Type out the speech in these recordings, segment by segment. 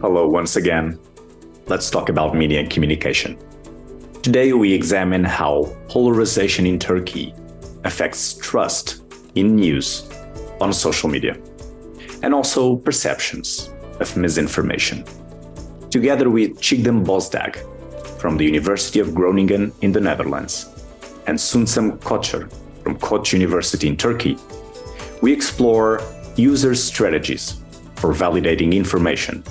Hello, once again. Let's talk about media and communication. Today, we examine how polarization in Turkey affects trust in news on social media and also perceptions of misinformation. Together with Çiğdem Bozdağ from the University of Groningen in the Netherlands and Suncem Koçer from Koç University in Turkey, we explore user strategies for validating information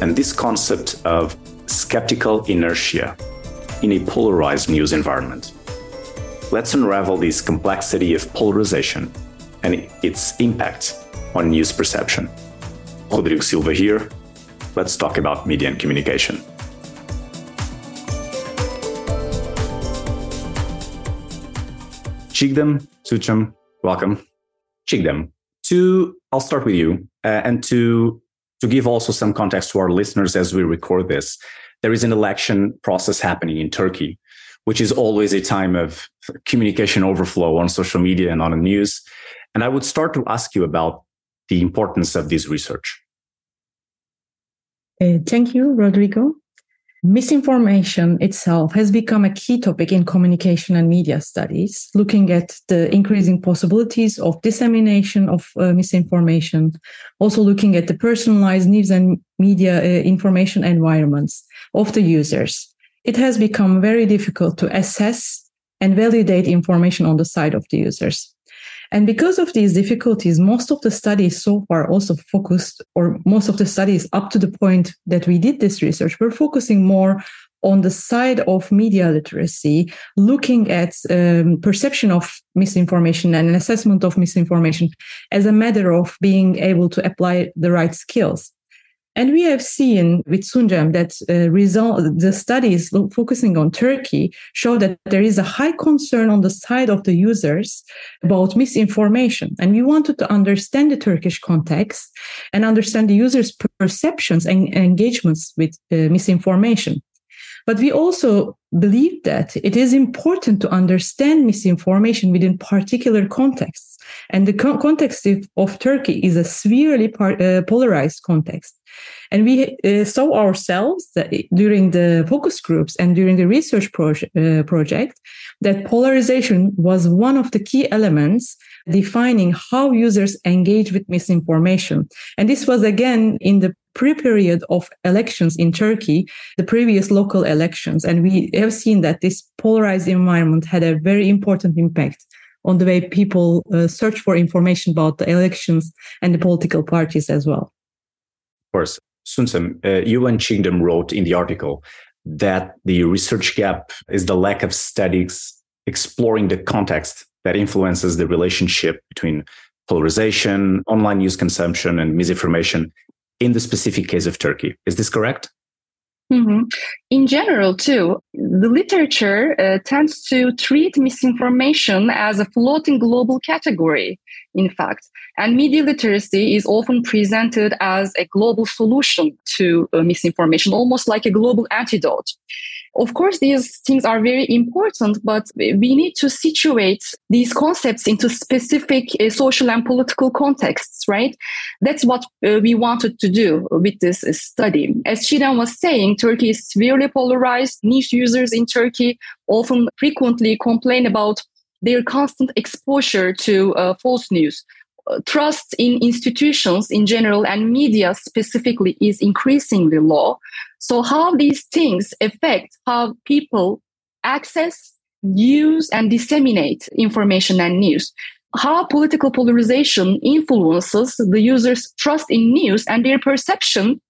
and this concept of skeptical inertia in a polarized news environment. Let's unravel this complexity of polarization and its impact on news perception. Rodrigo Silva here. Let's talk about media and communication. Çiğdem, Suncem, welcome. Çiğdem, to I'll start with you uh, and to to give also some context to our listeners as we record this. There is an election process happening in Turkey, which is always a time of communication overflow on social media and on the news. And I would start to ask you about the importance of this research. Uh, thank you, Rodrigo. Misinformation itself has become a key topic in communication and media studies, looking at the increasing possibilities of dissemination of uh, misinformation, also looking at the personalized news and media uh, information environments of the users. It has become very difficult to assess and validate information on the side of the users. And because of these difficulties, most of the studies so far also focused, or most of the studies up to the point that we did this research, were focusing more on the side of media literacy, looking at um, perception of misinformation and an assessment of misinformation as a matter of being able to apply the right skills. And we have seen with Suncem that uh, result, the studies focusing on Turkey show that there is a high concern on the side of the users about misinformation. And we wanted to understand the Turkish context and understand the users' perceptions and engagements with uh, misinformation. But we also believe that it is important to understand misinformation within particular contexts. And the co- context of, of, Turkey is a severely par- uh, polarized context. And we uh, saw ourselves during the focus groups and during the research uh, project that polarization was one of the key elements defining how users engage with misinformation. And this was again in the pre-period of elections in Turkey, the previous local elections. And we have seen that this polarized environment had a very important impact on the way people uh, search for information about the elections and the political parties as well. Of course. Suncem, uh, and Çiğdem wrote in the article that the research gap is the lack of studies exploring the context that influences the relationship between polarization, online news consumption, and misinformation in the specific case of Turkey. Is this correct? Mm-hmm. In general, too, the literature uh, tends to treat misinformation as a floating global category, in fact. And media literacy is often presented as a global solution to uh, misinformation, almost like a global antidote. Of course, these things are very important, but we need to situate these concepts into specific uh, social and political contexts, right? That's what uh, we wanted to do with this study. As Çiğdem was saying, Turkey is severely polarized. Niche users in Turkey often frequently complain about their constant exposure to uh, false news. Uh, trust in institutions in general and media specifically is increasingly low. So, how these things affect how people access, use, and disseminate information and news? How political polarization influences the user's trust in news and their perception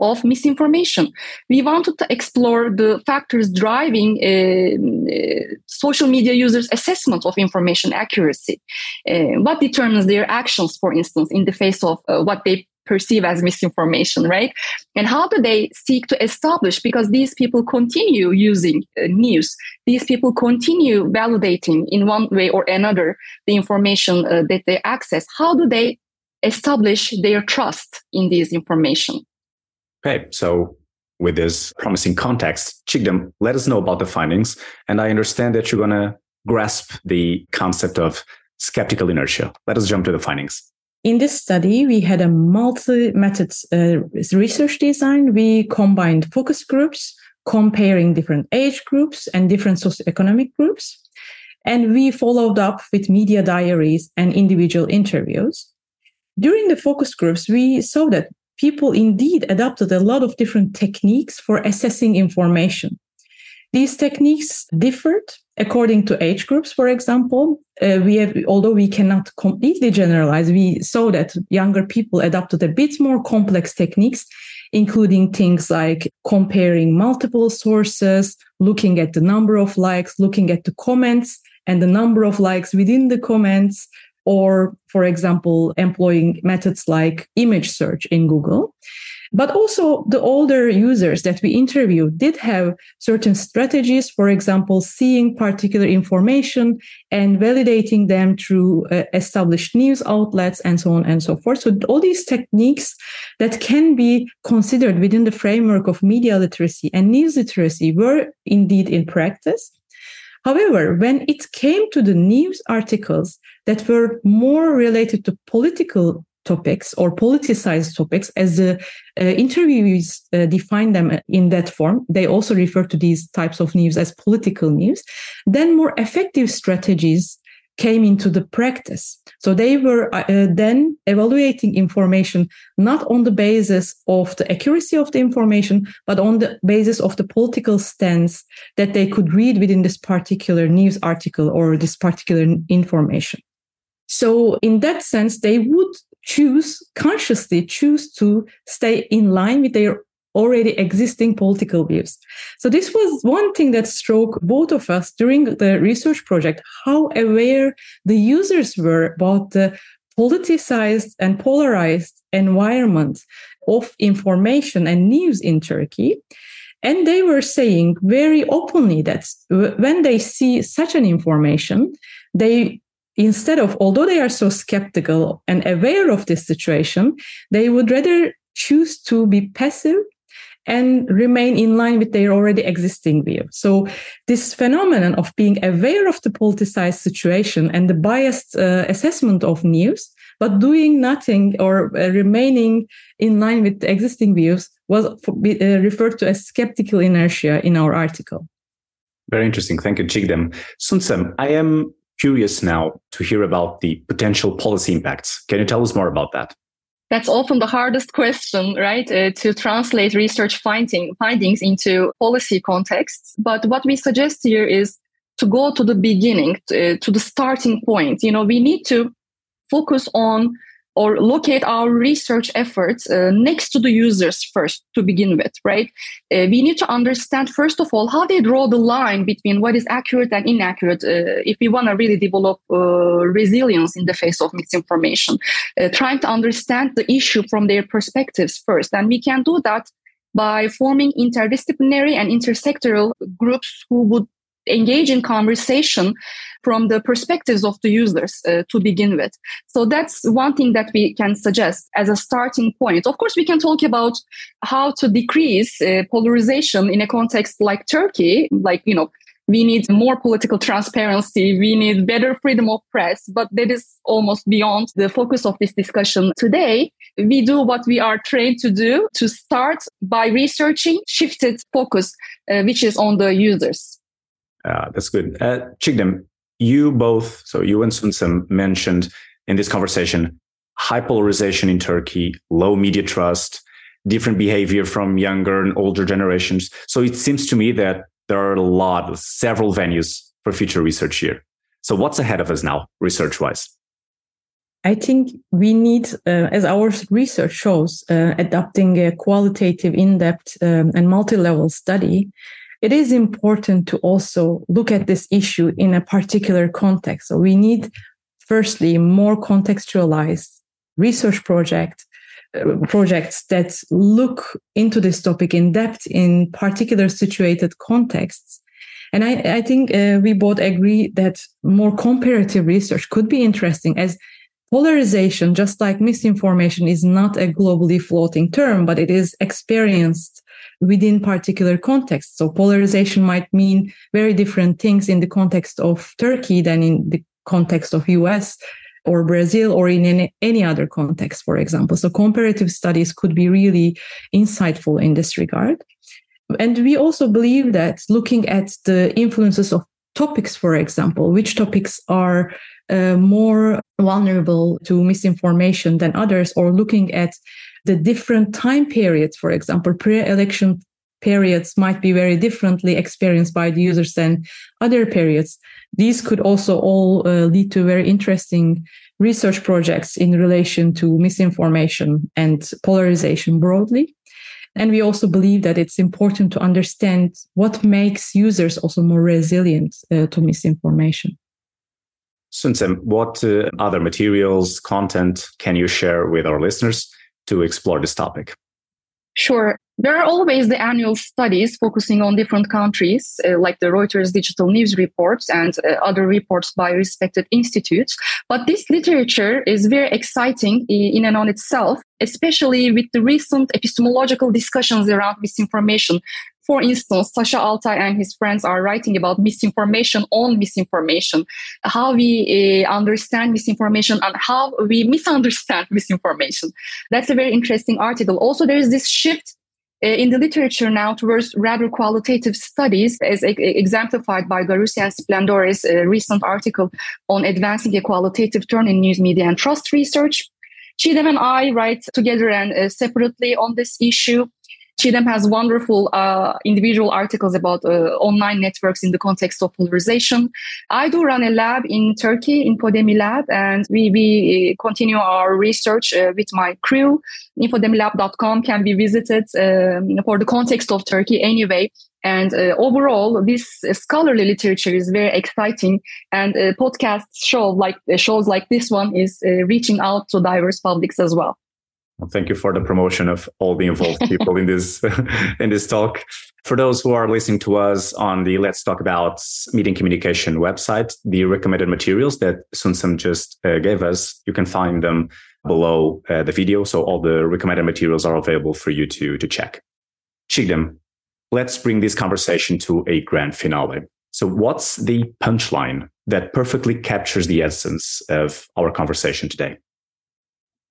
of misinformation. We wanted to explore the factors driving uh, uh, social media users' assessment of information accuracy. Uh, what determines their actions, for instance, in the face of uh, what they perceive as misinformation, right? And how do they seek to establish, because these people continue using uh, news, these people continue validating in one way or another the information uh, that they access, how do they establish their trust in this information? Okay, so with this promising context, Çiğdem, let us know about the findings. And I understand that you're going to grasp the concept of skeptical inertia. Let us jump to the findings. In this study, we had a multi-method uh, research design. We combined focus groups, comparing different age groups and different socioeconomic groups. And we followed up with media diaries and individual interviews. During the focus groups, we saw that people indeed adopted a lot of different techniques for assessing information. These techniques differed according to age groups, for example. Uh, we have, although we cannot completely generalize, we saw that younger people adopted a bit more complex techniques, including things like comparing multiple sources, looking at the number of likes, looking at the comments and the number of likes within the comments, or, for example, employing methods like image search in Google. But also, the older users that we interviewed did have certain strategies, for example, seeing particular information and validating them through uh, established news outlets and so on and so forth. So, all these techniques that can be considered within the framework of media literacy and news literacy were indeed in practice. However, when it came to the news articles that were more related to political topics or politicized topics, as the uh, interviewees uh, define them in that form, they also refer to these types of news as political news, then more effective strategies came into the practice. So they were uh, uh, then evaluating information not on the basis of the accuracy of the information, but on the basis of the political stance that they could read within this particular news article or this particular information. So in that sense, they would choose consciously choose to stay in line with their already existing political views. So this was one thing that struck both of us during the research project, how aware the users were about the politicized and polarized environment of information and news in Turkey. And they were saying very openly that when they see such an information, they instead of although they are so skeptical and aware of this situation they would rather choose to be passive and remain in line with their already existing view. So this phenomenon of being aware of the politicized situation and the biased uh, assessment of news, but doing nothing or uh, remaining in line with the existing views was uh, referred to as skeptical inertia in our article. Very interesting. Thank you, Çiğdem. Suncem, I am curious now to hear about the potential policy impacts. Can you tell us more about that? That's often the hardest question, right? Uh, to translate research finding, findings into policy contexts. But what we suggest here is to go to the beginning, to, uh, to the starting point. You know, we need to focus on or locate our research efforts uh, next to the users first to begin with, right? Uh, we need to understand, first of all, how they draw the line between what is accurate and inaccurate uh, if we want to really develop uh, resilience in the face of misinformation. Uh, trying to understand the issue from their perspectives first. And we can do that by forming interdisciplinary and intersectoral groups who would engage in conversation from the perspectives of the users uh, to begin with. So that's one thing that we can suggest as a starting point. Of course, we can talk about how to decrease uh, polarization in a context like Turkey, like, you know, we need more political transparency. We need better freedom of press, but that is almost beyond the focus of this discussion today. We do what we are trained to do to start by researching shifted focus, uh, which is on the users. Uh, that's good. Uh, Çiğdem, you both, so you and Suncem mentioned in this conversation high polarization in Turkey, low media trust, different behavior from younger and older generations. So it seems to me that there are a lot, several venues for future research here. So what's ahead of us now, research wise? I think we need, uh, as our research shows, uh, adopting a qualitative, in depth, um, and multi level study it is important to also look at this issue in a particular context. So we need, firstly, more contextualized research project uh, projects that look into this topic in depth in particular situated contexts. And I, I think uh, we both agree that more comparative research could be interesting as polarization, just like misinformation, is not a globally floating term, but it is experienced within particular contexts. So polarization might mean very different things in the context of Turkey than in the context of US or Brazil or in any, any other context, for example. So comparative studies could be really insightful in this regard. And we also believe that looking at the influences of topics, for example, which topics are uh, more vulnerable to misinformation than others, or looking at the different time periods, for example, pre election periods might be very differently experienced by the users than other periods. These could also all uh, lead to very interesting research projects in relation to misinformation and polarization broadly. And we also believe that it's important to understand what makes users also more resilient uh, to misinformation. Suncem, what uh, other materials, content can you share with our listeners to explore this topic? Sure. There are always the annual studies focusing on different countries, uh, like the Reuters digital news reports and uh, other reports by respected institutes. But this literature is very exciting in and on itself, especially with the recent epistemological discussions around misinformation. For instance, Sacha Altay and his friends are writing about misinformation on misinformation, how we uh, understand misinformation and how we misunderstand misinformation. That's a very interesting article. Also, there is this shift uh, in the literature now towards rather qualitative studies, as exemplified by Garusi and Splendore's uh, recent article on advancing a qualitative turn in news media and trust research. Çiğdem and I write together and uh, separately on this issue. Çiğdem has wonderful uh, individual articles about uh, online networks in the context of polarization. I do run a lab in Turkey, in Lab, and we, we uh, continue our research uh, with my crew. Infodemilab.com can be visited um, for the context of Turkey anyway. And uh, overall, this scholarly literature is very exciting, and uh, podcasts show like shows like this one is reaching out to diverse publics as well. Well, thank you for the promotion of all the involved people in this in this talk. For those who are listening to us on the Let's Talk About Meeting Communication website, the recommended materials that Suncem just uh, gave us, you can find them below uh, the video. So all the recommended materials are available for you to to check. Çiğdem, let's bring this conversation to a grand finale. So, what's the punchline that perfectly captures the essence of our conversation today?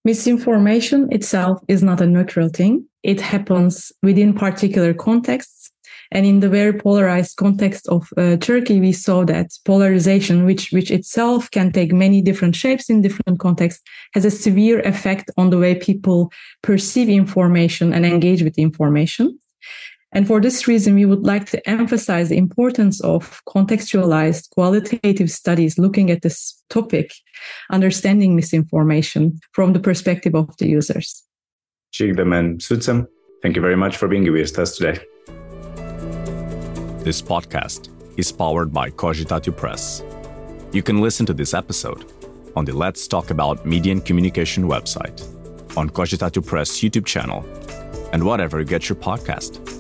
Misinformation itself is not a neutral thing. It happens within particular contexts. And in the very polarized context of uh, Turkey, we saw that polarization, which, which itself can take many different shapes in different contexts, has a severe effect on the way people perceive information and engage with information. And for this reason, we would like to emphasize the importance of contextualized qualitative studies looking at this topic, understanding misinformation from the perspective of the users. Çiğdem and Suncem, thank you very much for being with us today. This podcast is powered by Cogitatio Press. You can listen to this episode on the Let's Talk About Media and Communication website, on Cogitatio Press YouTube channel, and whatever you get your podcast.